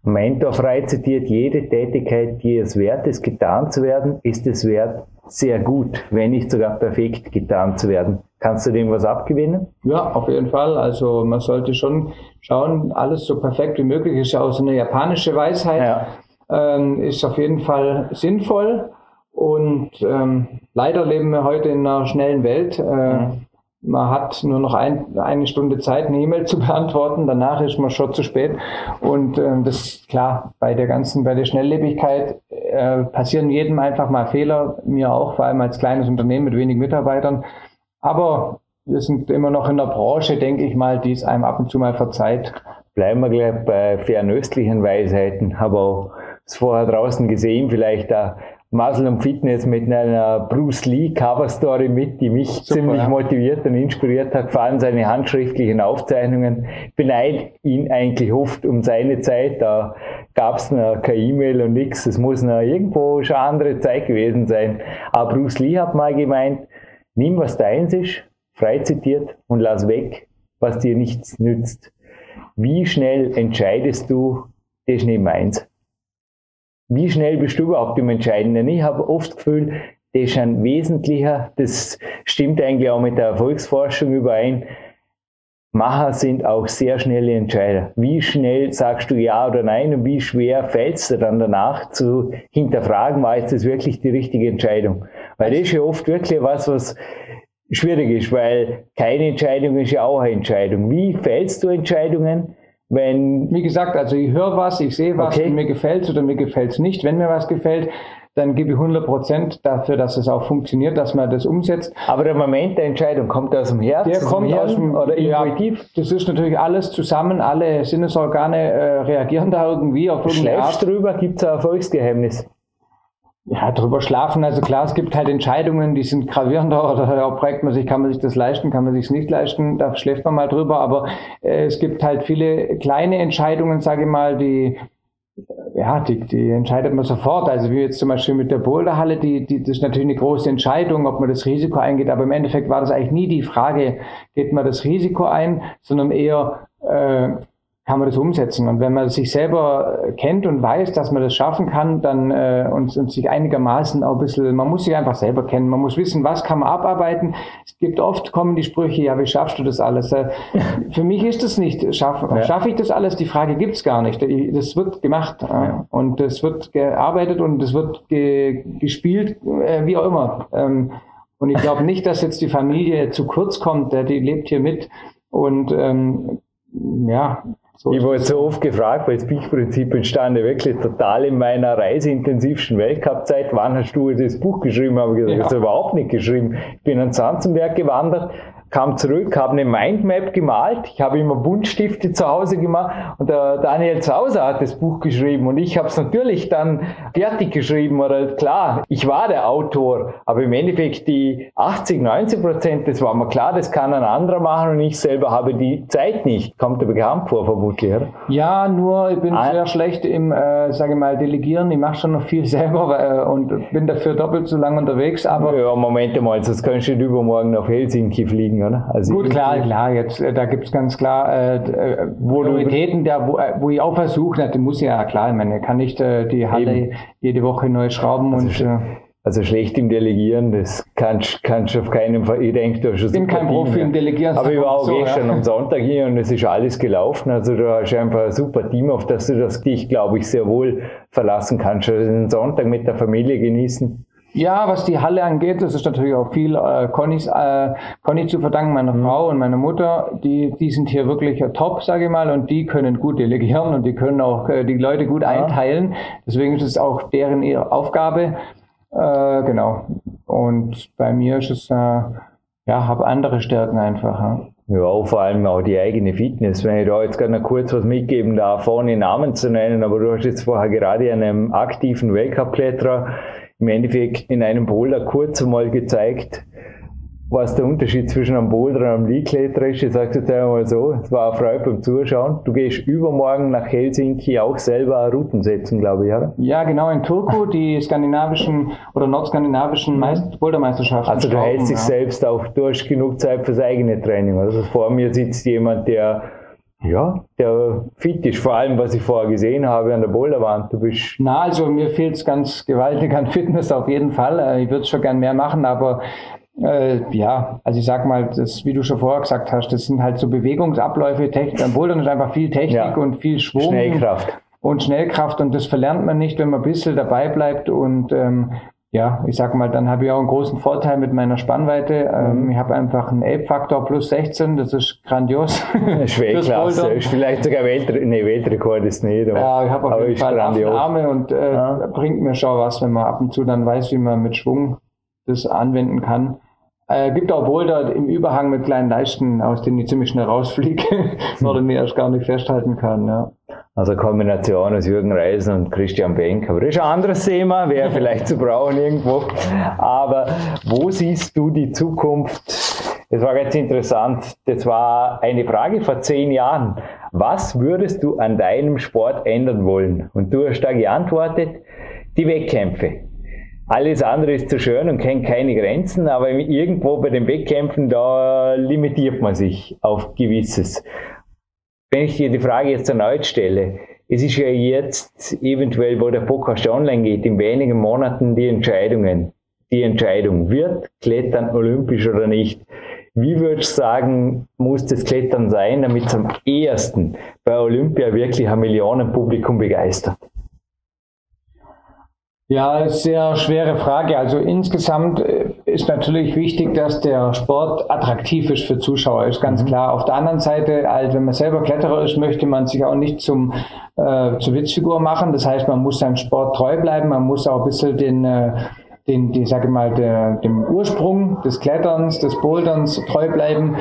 Mentor frei zitiert, jede Tätigkeit, die es wert ist, getan zu werden, ist es wert, sehr gut, wenn nicht sogar perfekt getan zu werden. Kannst du dem was abgewinnen? Ja, auf jeden Fall. Also man sollte schon schauen, alles so perfekt wie möglich ist ja auch so eine japanische Weisheit. Ja. Ähm, ist auf jeden Fall sinnvoll. Und ähm, leider leben wir heute in einer schnellen Welt. Äh, mhm. Man hat nur noch ein, eine Stunde Zeit, eine E-Mail zu beantworten. Danach ist man schon zu spät. Und ähm, das ist klar, bei der ganzen, bei der Schnelllebigkeit äh, passieren jedem einfach mal Fehler. Mir auch, vor allem als kleines Unternehmen mit wenig Mitarbeitern. Aber wir sind immer noch in der Branche, denke ich mal, die es einem ab und zu mal verzeiht. bleiben wir gleich bei fernöstlichen Weisheiten. Habe auch es vorher draußen gesehen, vielleicht da Muscle und Fitness mit einer Bruce Lee Cover Story mit, die mich Super, ziemlich ja. motiviert und inspiriert hat, vor allem seine handschriftlichen Aufzeichnungen. Ich beneide ihn eigentlich oft um seine Zeit, da gab es noch keine E-Mail und nichts, es muss noch irgendwo schon andere Zeit gewesen sein. Aber Bruce Lee hat mal gemeint, nimm was deins ist, frei zitiert und lass weg, was dir nichts nützt. Wie schnell entscheidest du, das ist nicht meins? Wie schnell bist du überhaupt im Entscheidenden? Ich habe oft das Gefühl, das ist ein wesentlicher, das stimmt eigentlich auch mit der Erfolgsforschung überein. Macher sind auch sehr schnelle Entscheider. Wie schnell sagst du ja oder nein und wie schwer fällt es dir dann danach zu hinterfragen, war jetzt das wirklich die richtige Entscheidung? Weil das ist ja oft wirklich was, was schwierig ist, weil keine Entscheidung ist ja auch eine Entscheidung. Wie fällst du Entscheidungen? Wenn, wie gesagt, also ich höre was, ich sehe was, okay. mir gefällt es oder mir gefällt es nicht. Wenn mir was gefällt, dann gebe ich 100 Prozent dafür, dass es auch funktioniert, dass man das umsetzt. Aber der Moment der Entscheidung kommt aus dem Herzen? Der kommt aus dem, oder intuitiv? Ja, das ist natürlich alles zusammen, alle Sinnesorgane äh, reagieren da irgendwie auf irgendeine Schläfst Art. drüber, gibt es ein Erfolgsgeheimnis? Ja, drüber schlafen. Also klar, es gibt halt Entscheidungen, die sind gravierender oder da fragt man sich, kann man sich das leisten, kann man sich es nicht leisten, da schläft man mal drüber. Aber äh, es gibt halt viele kleine Entscheidungen, sage ich mal, die ja, die, die entscheidet man sofort. Also wie jetzt zum Beispiel mit der Boulderhalle, die, die, das ist natürlich eine große Entscheidung, ob man das Risiko eingeht. Aber im Endeffekt war das eigentlich nie die Frage, geht man das Risiko ein, sondern eher, äh, kann man das umsetzen. Und wenn man sich selber kennt und weiß, dass man das schaffen kann, dann äh, und, und sich einigermaßen auch ein bisschen, man muss sich einfach selber kennen, man muss wissen, was kann man abarbeiten. Es gibt oft kommen die Sprüche, ja, wie schaffst du das alles? Äh, für mich ist das nicht, schaffe ja. schaff ich das alles? Die Frage gibt's gar nicht. Das wird gemacht äh, und das wird gearbeitet und das wird ge gespielt, äh, wie auch immer. Ähm, und ich glaube nicht, dass jetzt die Familie zu kurz kommt, die lebt hier mit und ähm, ja, so ich wurde so oft gefragt, weil das Peak-Prinzip entstanden wirklich total in meiner reiseintensivsten Weltcup-Zeit. Wann hast du das Buch geschrieben? Habe ich gesagt, ja. das überhaupt nicht geschrieben. Ich bin an Zanzenberg gewandert, kam zurück, habe eine Mindmap gemalt. Ich habe immer Buntstifte zu Hause gemacht und der Daniel Zauser hat das Buch geschrieben und ich habe es natürlich dann fertig geschrieben. Oder klar, ich war der Autor, aber im Endeffekt die 80, 90 Prozent, das war mir klar, das kann ein anderer machen und ich selber habe die Zeit nicht. Kommt dir bekannt vor, vermutlich, oder? Ja, nur ich bin ah. sehr schlecht im, äh, sage mal, Delegieren. Ich mache schon noch viel selber äh, und bin dafür doppelt so lange unterwegs. Aber ja, Moment mal, sonst kannst du übermorgen nach Helsinki fliegen kriegen, oder? Also Gut, klar, klar, jetzt, äh, da gibt es ganz klar äh, äh Prioritäten, da, wo, äh, wo ich auch versuche, das muss ja klar, ich meine, kann nicht äh, die Halle Eben. jede Woche neu schrauben also und... Äh, also schlecht im Delegieren, das kannst, kannst du auf keinen Fall. Ich denke, du hast schon Ich bin kein Profi im Delegieren. Aber ich war auch so, gestern ja. am Sonntag hier und es ist alles gelaufen. Also du hast einfach ein super Team, auf das du das dich, glaube ich, sehr wohl verlassen kannst. Also den Sonntag mit der Familie genießen. Ja, was die Halle angeht, das ist natürlich auch viel äh, Connys, äh, Conny zu verdanken, meiner mhm. Frau und meiner Mutter. Die, die sind hier wirklich top, sage ich mal, und die können gut delegieren und die können auch äh, die Leute gut ja. einteilen. Deswegen ist es auch deren ihre Aufgabe. Äh, genau. Und bei mir ist es, äh, ja, habe andere Stärken einfach. Ja. Ja, vor allem auch die eigene Fitness. Wenn ich da jetzt gerade noch kurz was mitgeben darf, ohne Namen zu nennen, aber du hast jetzt vorher gerade einem aktiven Weltcup-Kletterer im Endeffekt in einem Boulder kurz einmal gezeigt, was der Unterschied zwischen einem Boulder und einem Leadkletterer ist. Ich sage jetzt einmal so, es war eine Freude beim Zuschauen. Du gehst übermorgen nach Helsinki auch selber Routen setzen, glaube ich, oder? Ja, genau, in Turku, die skandinavischen oder nordskandinavischen Meist Bouldermeisterschaften. Also du hältst dich ja. selbst auch, du hast genug Zeit fürs eigene Training. Also vor mir sitzt jemand, der ja, der fit ist, vor allem was ich vorher gesehen habe an der Boulderwand. Du bist. Na, also mir fehlt es ganz gewaltig an Fitness auf jeden Fall. Äh, ich würde es schon gern mehr machen, aber äh, ja, also ich sag mal, das, wie du schon vorher gesagt hast, das sind halt so Bewegungsabläufe, Technik. Am Bouldern ist einfach viel Technik ja. und viel Schwung. Schnellkraft. Und Schnellkraft und das verlernt man nicht, wenn man ein bisschen dabei bleibt und ähm, ja, ich sag mal, dann habe ich auch einen großen Vorteil mit meiner Spannweite. Ähm, mhm. ich habe einfach einen Ape-Faktor plus 16, das ist grandios. Schwerklasse, ist vielleicht sogar Weltre nee, Weltrekord ist nicht. Aber, ja, ich habe auf jeden Fall Arme und äh, ja. bringt mir schon was, wenn man ab und zu dann weiß, wie man mit Schwung das anwenden kann. Äh, gibt auch Boulder im Überhang mit kleinen Leisten, aus denen ich ziemlich schnell rausfliege, oder mir erst gar nicht festhalten kann. Ja. Also Kombination aus Jürgen Reisen und Christian Benk. Aber das ist ein anderes Thema, wäre vielleicht zu brauchen irgendwo. Aber wo siehst du die Zukunft? Das war ganz interessant. Das war eine Frage vor zehn Jahren. Was würdest du an deinem Sport ändern wollen? Und du hast da geantwortet, die Wettkämpfe. Alles andere ist zu schön und kennt keine Grenzen, aber irgendwo bei den Wettkämpfen, da limitiert man sich auf gewisses. Wenn ich dir die Frage jetzt erneut stelle, es ist ja jetzt eventuell, wo der Podcast online geht, in wenigen Monaten die Entscheidungen. Die Entscheidung, wird Klettern olympisch oder nicht? Wie würdest du sagen, muss das Klettern sein, damit es am ehesten bei Olympia wirklich ein Millionenpublikum begeistert? Ja, sehr schwere Frage. Also insgesamt äh, ist natürlich wichtig, dass der Sport attraktiv ist für Zuschauer, ist ganz mhm. klar. Auf der anderen Seite, also wenn man selber Kletterer ist, möchte man sich auch nicht zum äh, zur Witzfigur machen. Das heißt, man muss seinem Sport treu bleiben, man muss auch ein bisschen den äh, den, die, sage mal, der, dem Ursprung des Kletterns, des Boulderns treu bleiben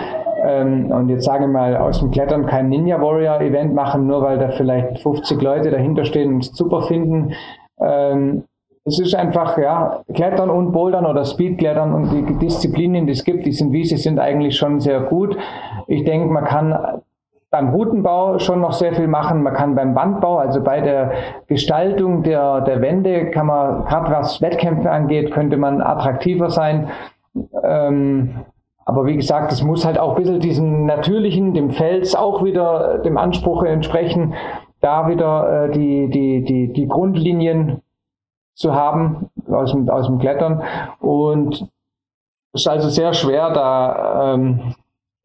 ähm, und jetzt sage ich mal aus dem Klettern kein Ninja Warrior Event machen, nur weil da vielleicht 50 Leute dahinter stehen und es super finden. Ähm, es ist einfach, ja, Klettern und Bouldern oder Speedklettern und die Disziplinen, die es gibt, die sind wie sie sind eigentlich schon sehr gut. Ich denke, man kann beim Routenbau schon noch sehr viel machen. Man kann beim Wandbau, also bei der Gestaltung der, der Wände, kann man, gerade was Wettkämpfe angeht, könnte man attraktiver sein. Ähm, aber wie gesagt, es muss halt auch ein bisschen diesem natürlichen, dem Fels auch wieder dem Anspruch entsprechen, da wieder äh, die, die, die, die Grundlinien zu haben aus dem, aus dem Klettern. Und es ist also sehr schwer, da ähm,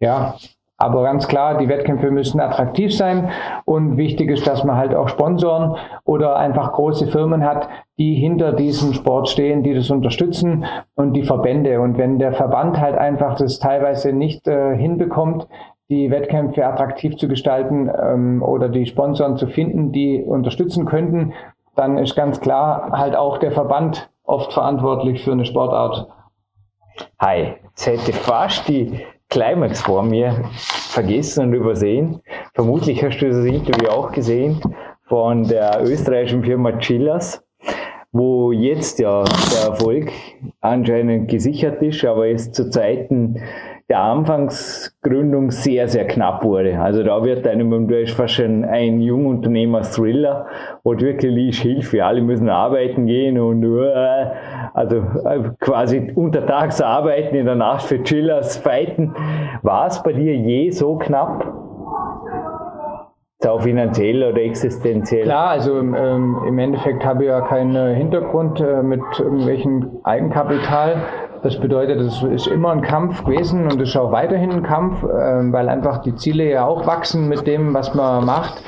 ja, aber ganz klar, die Wettkämpfe müssen attraktiv sein und wichtig ist, dass man halt auch Sponsoren oder einfach große Firmen hat, die hinter diesem Sport stehen, die das unterstützen und die Verbände. Und wenn der Verband halt einfach das teilweise nicht äh, hinbekommt, die Wettkämpfe attraktiv zu gestalten ähm, oder die Sponsoren zu finden, die unterstützen könnten, dann ist ganz klar halt auch der Verband oft verantwortlich für eine Sportart. Hi, jetzt hätte fast die Climax vor mir vergessen und übersehen. Vermutlich hast du das Interview auch gesehen von der österreichischen Firma Chillers, wo jetzt ja der Erfolg anscheinend gesichert ist, aber es zu Zeiten der Anfangsgründung sehr, sehr knapp wurde. Also da wird einem, du hast fast schon ein Jungunternehmer-Thriller, wo wirklich Hilfe, alle müssen arbeiten gehen und äh, also äh, quasi untertags arbeiten, in der Nacht für Chillers fighten. War es bei dir je so knapp? Auch finanziell oder existenziell? Klar, also ähm, im Endeffekt habe ich ja keinen Hintergrund äh, mit irgendwelchen Eigenkapital. Das bedeutet, es ist immer ein Kampf gewesen und es ist auch weiterhin ein Kampf, äh, weil einfach die Ziele ja auch wachsen mit dem, was man macht.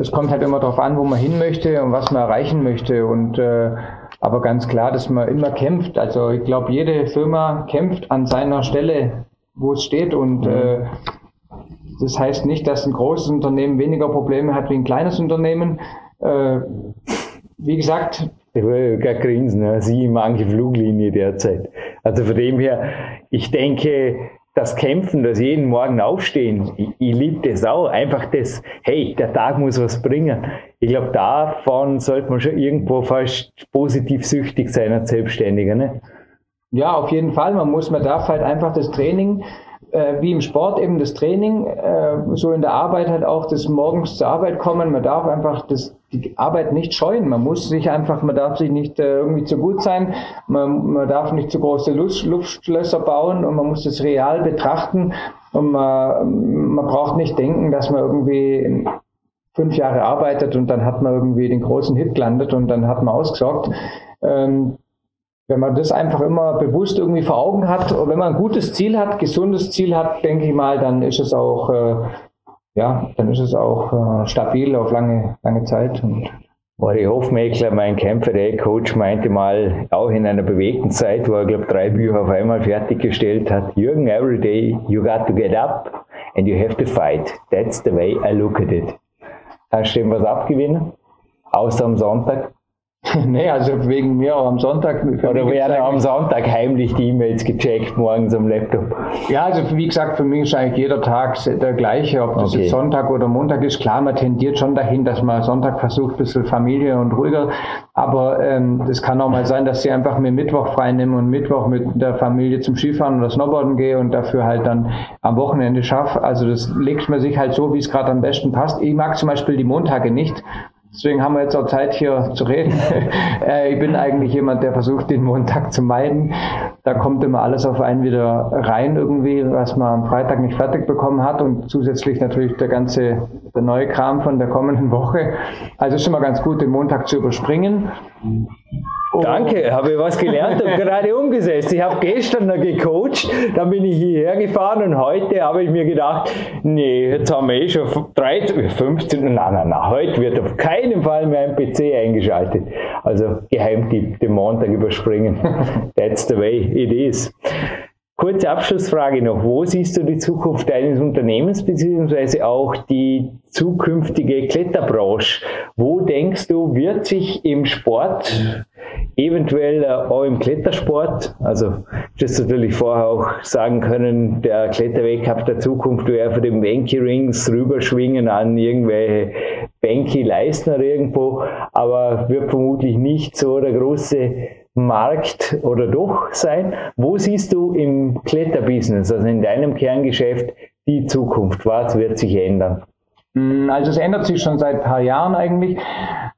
Es kommt halt immer darauf an, wo man hin möchte und was man erreichen möchte. Und äh, aber ganz klar, dass man immer kämpft. Also ich glaube, jede Firma kämpft an seiner Stelle, wo es steht. Und äh, das heißt nicht, dass ein großes Unternehmen weniger Probleme hat wie ein kleines Unternehmen. Äh, wie gesagt, ich will gar grinsen, ne? sie manche Fluglinie derzeit. Also von dem her, ich denke, das Kämpfen, das jeden Morgen aufstehen, ich, ich liebe das auch. Einfach das, hey, der Tag muss was bringen. Ich glaube, davon sollte man schon irgendwo fast positiv süchtig sein als Selbstständiger. Ne? Ja, auf jeden Fall. Man muss, man darf halt einfach das Training äh, wie im Sport eben das Training, äh, so in der Arbeit halt auch das morgens zur Arbeit kommen. Man darf einfach das, die Arbeit nicht scheuen. Man muss sich einfach, man darf sich nicht äh, irgendwie zu gut sein. Man, man darf nicht zu große Luft, Luftschlösser bauen und man muss das real betrachten. Und man, man braucht nicht denken, dass man irgendwie fünf Jahre arbeitet und dann hat man irgendwie den großen Hit gelandet und dann hat man ausgesorgt. Ähm, wenn man das einfach immer bewusst irgendwie vor Augen hat, wenn man ein gutes Ziel hat, gesundes Ziel hat, denke ich mal, dann ist es auch, äh, ja, dann ist es auch äh, stabil auf lange, lange Zeit. Und Ori Hofmeckler, mein Kämpfer, der Coach, meinte mal, auch in einer bewegten Zeit, wo er, glaube drei Bücher auf einmal fertiggestellt hat, Jürgen, every day you got to get up and you have to fight. That's the way I look at it. Kannst du dem was abgewinnen? Außer am Sonntag? nee, also wegen mir auch am Sonntag. Oder werden am Sonntag heimlich die E-Mails gecheckt, morgens am Laptop? Ja, also wie gesagt, für mich ist eigentlich jeder Tag der gleiche, ob das okay. jetzt Sonntag oder Montag ist. Klar, man tendiert schon dahin, dass man Sonntag versucht, ein bisschen Familie und ruhiger. Aber ähm, es kann auch mal sein, dass ich einfach mir Mittwoch frei nehme und Mittwoch mit der Familie zum Skifahren oder Snowboarden gehe und dafür halt dann am Wochenende schaffe. Also das legt man sich halt so, wie es gerade am besten passt. Ich mag zum Beispiel die Montage nicht. Deswegen haben wir jetzt auch Zeit hier zu reden. Äh, ich bin eigentlich jemand, der versucht, den Montag zu meiden. Da kommt immer alles auf einen wieder rein irgendwie, was man am Freitag nicht fertig bekommen hat und zusätzlich natürlich der ganze, der neue Kram von der kommenden Woche. Also ist immer ganz gut, den Montag zu überspringen. Oh. Danke, habe ich was gelernt und gerade umgesetzt. Ich habe gestern noch gecoacht, dann bin ich hierher gefahren und heute habe ich mir gedacht, nee, jetzt haben wir eh schon 13, 15, nein, nein, nein, heute wird auf keinen Fall mehr ein PC eingeschaltet. Also Geheimtipp, den Montag überspringen. That's the way it is. Kurze Abschlussfrage noch. Wo siehst du die Zukunft deines Unternehmens beziehungsweise auch die zukünftige Kletterbranche? Wo denkst du, wird sich im Sport, eventuell auch im Klettersport, also das natürlich vorher auch sagen können, der Kletterweltcup der Zukunft wäre für den Banky Rings rüberschwingen an irgendwelche Banky Leistner irgendwo, aber wird vermutlich nicht so der große Markt oder doch sein? Wo siehst du im Kletterbusiness, also in deinem Kerngeschäft, die Zukunft? Was wird sich ändern? Mm, also es ändert sich schon seit ein paar Jahren eigentlich.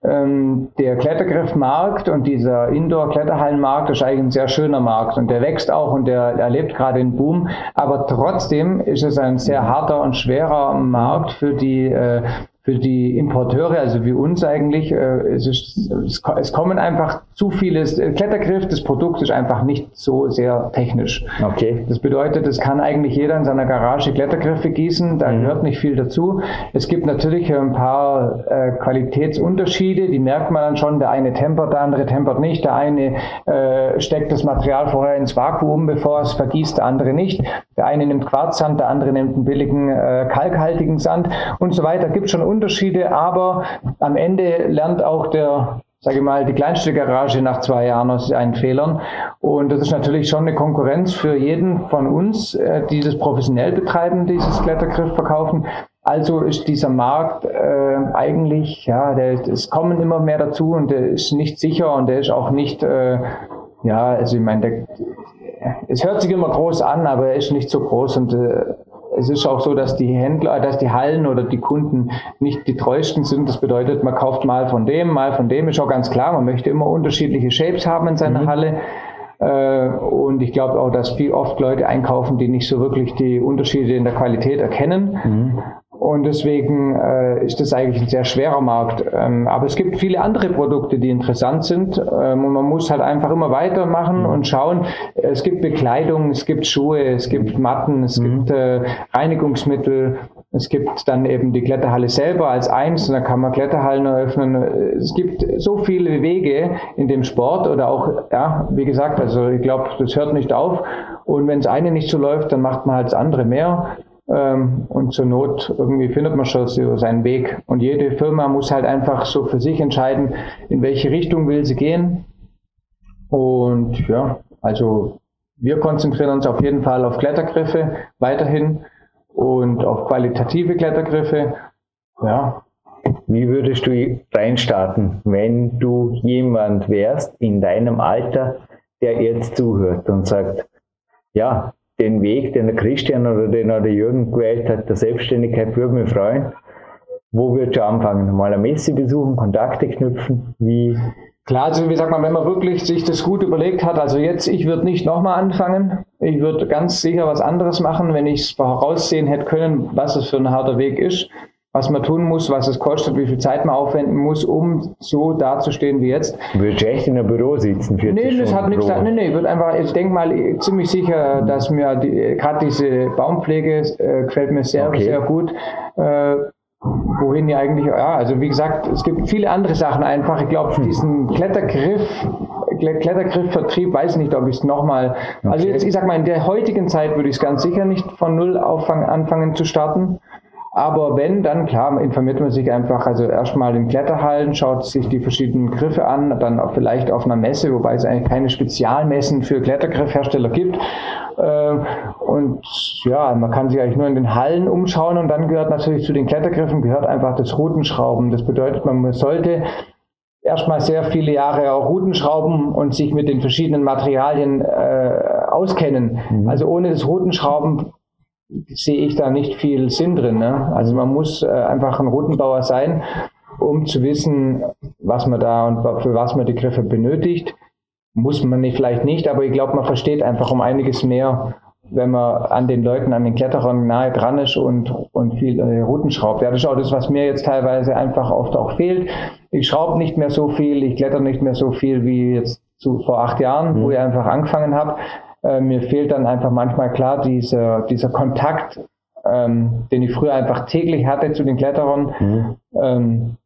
Ähm, der Klettergriffmarkt und dieser Indoor-Kletterhallenmarkt ist eigentlich ein sehr schöner Markt und der wächst auch und der erlebt gerade einen Boom. Aber trotzdem ist es ein sehr harter und schwerer Markt für die äh, für die Importeure, also wie uns eigentlich, äh, es, ist, es, kommen einfach zu viele, äh, Klettergriff, das Produkt ist einfach nicht so sehr technisch. Okay. Das bedeutet, es kann eigentlich jeder in seiner Garage Klettergriffe gießen, da mhm. gehört nicht viel dazu. Es gibt natürlich ein paar äh, Qualitätsunterschiede, die merkt man dann schon, der eine tempert, der andere tempert nicht, der eine äh, steckt das Material vorher ins Vakuum, bevor es vergießt, der andere nicht. Der eine nimmt Quarzsand, der andere nimmt einen billigen kalkhaltigen Sand und so weiter. Gibt schon Unterschiede, aber am Ende lernt auch der sage ich mal, die kleinste Garage nach zwei Jahren aus seinen Fehlern. Und das ist natürlich schon eine Konkurrenz für jeden von uns, äh, die das professionell betreiben, dieses Klettergriff verkaufen. Also ist dieser Markt äh, eigentlich, ja, der, es kommen immer mehr dazu und der ist nicht sicher und der ist auch nicht, äh, ja, also ich meine, es hört sich immer groß an, aber er ist nicht so groß und äh, es ist auch so, dass die Händler, dass die Hallen oder die Kunden nicht die treuesten sind. Das bedeutet, man kauft mal von dem, mal von dem. Ist auch ganz klar, man möchte immer unterschiedliche Shapes haben in seiner mhm. Halle. Äh, und ich glaube auch, dass viel oft Leute einkaufen, die nicht so wirklich die Unterschiede in der Qualität erkennen. Mhm. Und deswegen äh, ist das eigentlich ein sehr schwerer Markt. Ähm, aber es gibt viele andere Produkte, die interessant sind. Ähm, und man muss halt einfach immer weitermachen mhm. und schauen. Es gibt Bekleidung, es gibt Schuhe, es gibt Matten, es mhm. gibt äh, Reinigungsmittel. Es gibt dann eben die Kletterhalle selber als eins und dann kann man Kletterhallen eröffnen. Es gibt so viele Wege in dem Sport oder auch, ja, wie gesagt, also ich glaube, das hört nicht auf. Und wenn das eine nicht so läuft, dann macht man halt das andere mehr. Ähm, und zur Not irgendwie findet man schon so seinen Weg. Und jede Firma muss halt einfach so für sich entscheiden, in welche Richtung will sie gehen. Und ja, also wir konzentrieren uns auf jeden Fall auf Klettergriffe weiterhin und auf qualitative Klettergriffe. Ja. Wie würdest du reinstarten, wenn du jemand wärst in deinem Alter, der jetzt zuhört und sagt, ja, den Weg, den der Christian oder den der Jürgen gewählt hat, der Selbstständigkeit, würde mich freuen. Wo würdest du anfangen? Mal eine Messe besuchen, Kontakte knüpfen? Wie? Klar, also wie sagt man, wenn man wirklich sich das gut überlegt hat, also jetzt, ich würde nicht nochmal anfangen. Ich würde ganz sicher was anderes machen, wenn ich es voraussehen hätte können, was es für ein harter Weg ist was man tun muss, was es kostet, wie viel Zeit man aufwenden muss, um so dazustehen wie jetzt. Würdest du echt in einem Büro sitzen? Nee, das hat nichts. Nee, nee, ich würde einfach, ich denke mal ziemlich sicher, dass mir die, gerade diese Baumpflege äh, gefällt mir sehr, okay. sehr gut. Äh, wohin ja eigentlich, ja, also wie gesagt, es gibt viele andere Sachen einfach. Ich glaube, hm. diesen Klettergriff, Klettergriffvertrieb, weiß nicht, ob ich es nochmal, okay. also jetzt, ich sag mal, in der heutigen Zeit würde ich es ganz sicher nicht von Null anfangen zu starten. Aber wenn, dann klar, informiert man sich einfach, also erstmal in Kletterhallen, schaut sich die verschiedenen Griffe an, dann auch vielleicht auf einer Messe, wobei es eigentlich keine Spezialmessen für Klettergriffhersteller gibt. Äh, und ja, man kann sich eigentlich nur in den Hallen umschauen und dann gehört natürlich zu den Klettergriffen gehört einfach das Routenschrauben. Das bedeutet, man sollte erstmal sehr viele Jahre auch Routenschrauben und sich mit den verschiedenen Materialien äh, auskennen. Mhm. Also ohne das Routenschrauben sehe ich da nicht viel Sinn drin. Ne? Also man muss äh, einfach ein Routenbauer sein, um zu wissen, was man da und für was man die Griffe benötigt. Muss man nicht, vielleicht nicht, aber ich glaube, man versteht einfach um einiges mehr, wenn man an den Leuten, an den Kletterern nahe dran ist und, und viel äh, Routen schraubt. Ja, das ist auch das, was mir jetzt teilweise einfach oft auch fehlt. Ich schraube nicht mehr so viel, ich kletter nicht mehr so viel wie jetzt zu, vor acht Jahren, mhm. wo ich einfach angefangen habe. Äh, mir fehlt dann einfach manchmal klar dieser, dieser Kontakt, ähm, den ich früher einfach täglich hatte zu den Kletterern. Mhm. Ähm,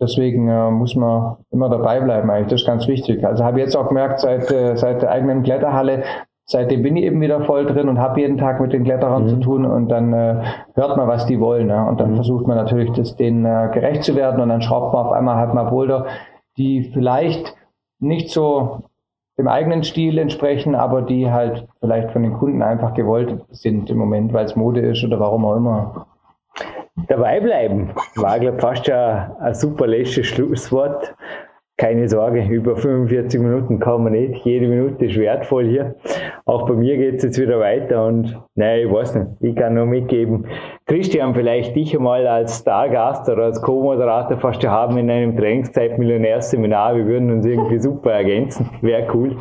deswegen äh, muss man immer dabei bleiben eigentlich, das ist ganz wichtig. Also habe ich jetzt auch gemerkt, seit, äh, seit der eigenen Kletterhalle, seitdem bin ich eben wieder voll drin und habe jeden Tag mit den Kletterern mhm. zu tun und dann äh, hört man, was die wollen. Ne? Und dann mhm. versucht man natürlich, das denen äh, gerecht zu werden und dann schraubt man auf einmal halt mal Boulder, die vielleicht nicht so dem eigenen Stil entsprechen, aber die halt vielleicht von den Kunden einfach gewollt sind im Moment, weil es Mode ist oder warum auch immer. Dabei bleiben war, glaube ich, fast ja ein super letztes Schlusswort. Keine Sorge, über 45 Minuten kann man nicht. Jede Minute ist wertvoll hier. Auch bei mir geht es jetzt wieder weiter und naja, ich weiß nicht, ich kann nur mitgeben. Christian, vielleicht dich einmal als Stargast oder als Co-Moderator fast haben in einem Trainingszeit-Millionärs-Seminar. Wir würden uns irgendwie super ergänzen. Wäre cool.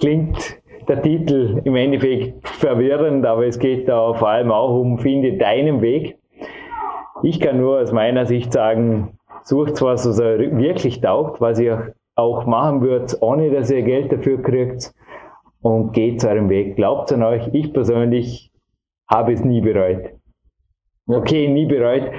Klingt der Titel im Endeffekt verwirrend, aber es geht da vor allem auch um Finde deinen Weg. Ich kann nur aus meiner Sicht sagen, sucht was, was er wirklich taugt, was ihr auch machen würdet, ohne dass ihr Geld dafür kriegt und geht eurem Weg. Glaubt an euch, ich persönlich habe es nie bereut. Okay, nie bereut.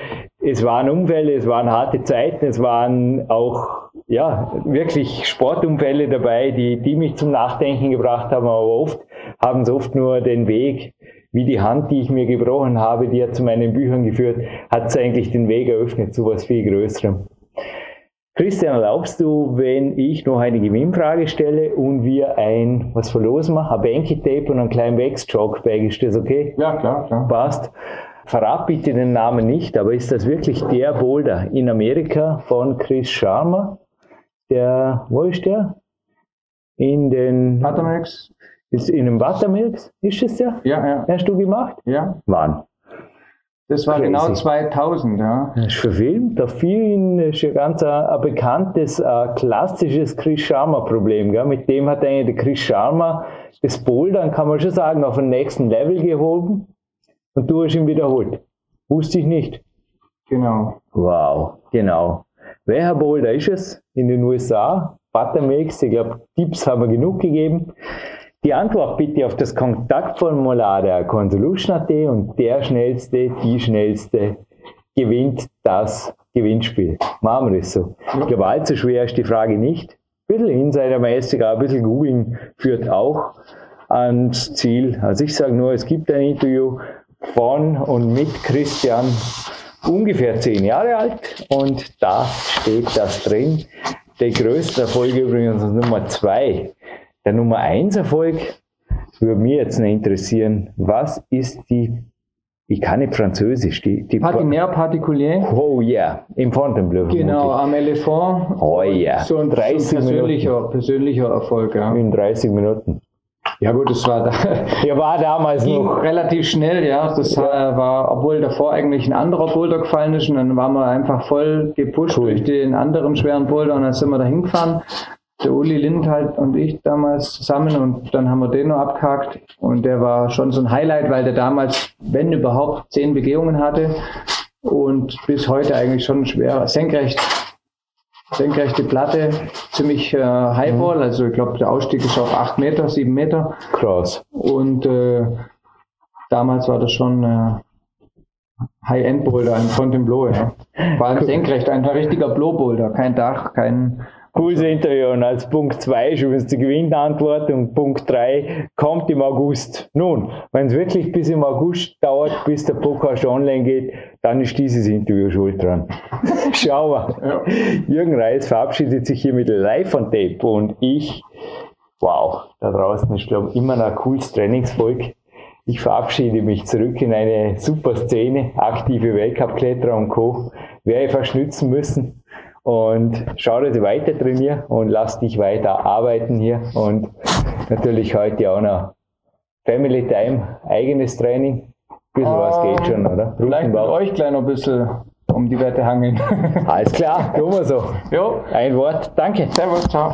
Es waren Unfälle, es waren harte Zeiten, es waren auch ja, wirklich Sportunfälle dabei, die, die mich zum Nachdenken gebracht haben, aber oft haben es oft nur den Weg wie die Hand, die ich mir gebrochen habe, die hat zu meinen Büchern geführt, hat es eigentlich den Weg eröffnet zu was viel Größerem. Christian, erlaubst du, wenn ich noch eine Gewinnfrage stelle und wir ein, was verlosen wir, ein Banky-Tape und einen kleinen Wax-Chalk-Bag, ist das okay? Ja, klar, klar. Passt. Verrat bitte den Namen nicht, aber ist das wirklich der Boulder in Amerika von Chris Sharma? Der, wo ist der? In den... Patamax. Ist in einem Buttermilk, ist es ja? Ja, ja. Hast du gemacht? Ja. Wann? Das war Crazy. genau 2000, ja. Das ist verfilmt auf vielen, ist ja ganz ein, ein bekanntes, ein klassisches Chris Sharma-Problem. Mit dem hat eigentlich der Chris Sharma das Bouldern, kann man schon sagen, auf den nächsten Level gehoben und du hast ihn wiederholt. Wusste ich nicht. Genau. Wow, genau. Welcher Boulder ist es? In den USA? Buttermilks, ich glaube, Tipps haben wir genug gegeben. Die Antwort bitte auf das Kontaktformular der Consolution.at und der Schnellste, die Schnellste gewinnt das Gewinnspiel. Machen wir das so. Ich glaube, allzu schwer ist die Frage nicht. Ein bisschen Insidermäßig, ein bisschen googeln führt auch ans Ziel. Also ich sage nur, es gibt ein Interview von und mit Christian, ungefähr zehn Jahre alt und da steht das drin. Der größte Erfolg übrigens Nummer zwei der Nummer 1 Erfolg, würde mir jetzt noch interessieren, was ist die, ich kann nicht Französisch, die, die Patinaire particulier. Oh yeah, im Fontainebleau. Genau, am Elephant. Oh yeah. So ein, 30 so ein persönlicher, persönlicher Erfolg, ja. In 30 Minuten. Ja gut, das war da. Ja, war damals noch. Relativ schnell, ja. Das ja. war, obwohl davor eigentlich ein anderer Boulder gefallen ist und dann waren wir einfach voll gepusht cool. durch den anderen schweren Boulder und dann sind wir da hingefahren der Uli Lind halt und ich damals zusammen und dann haben wir den noch abgehakt und der war schon so ein Highlight, weil der damals, wenn überhaupt, zehn Begehungen hatte und bis heute eigentlich schon schwer, senkrecht, senkrechte Platte, ziemlich äh, Highball, mhm. also ich glaube der Ausstieg ist auf acht Meter, sieben Meter. Krass. Und äh, damals war das schon äh, High-End-Boulder, ein Fontainebleau, ja. War ein senkrecht, ein richtiger Blow-Boulder, kein Dach, kein Cooles Interview. Und als Punkt 2 ist übrigens die Gewinnantwort und Punkt 3 kommt im August. Nun, wenn es wirklich bis im August dauert, bis der Podcast online geht, dann ist dieses Interview schuld dran. Schauen wir. Ja. Jürgen Reis verabschiedet sich hier mit Live on Tape und ich, wow, da draußen ist, glaube ich, immer noch ein cooles Trainingsvolk. Ich verabschiede mich zurück in eine super Szene, aktive Weltcup-Kletterer und Co. Werde ich fast nützen müssen. Und schau, dass ich weiter trainiere und lass dich weiter arbeiten hier. Und natürlich heute auch noch Family Time, eigenes Training. Ein bisschen was geht schon, oder? Vielleicht mit euch gleich noch ein bisschen um die Wette hangeln. Alles klar, tun wir so. Jo. Ein Wort, danke. Servus, ciao.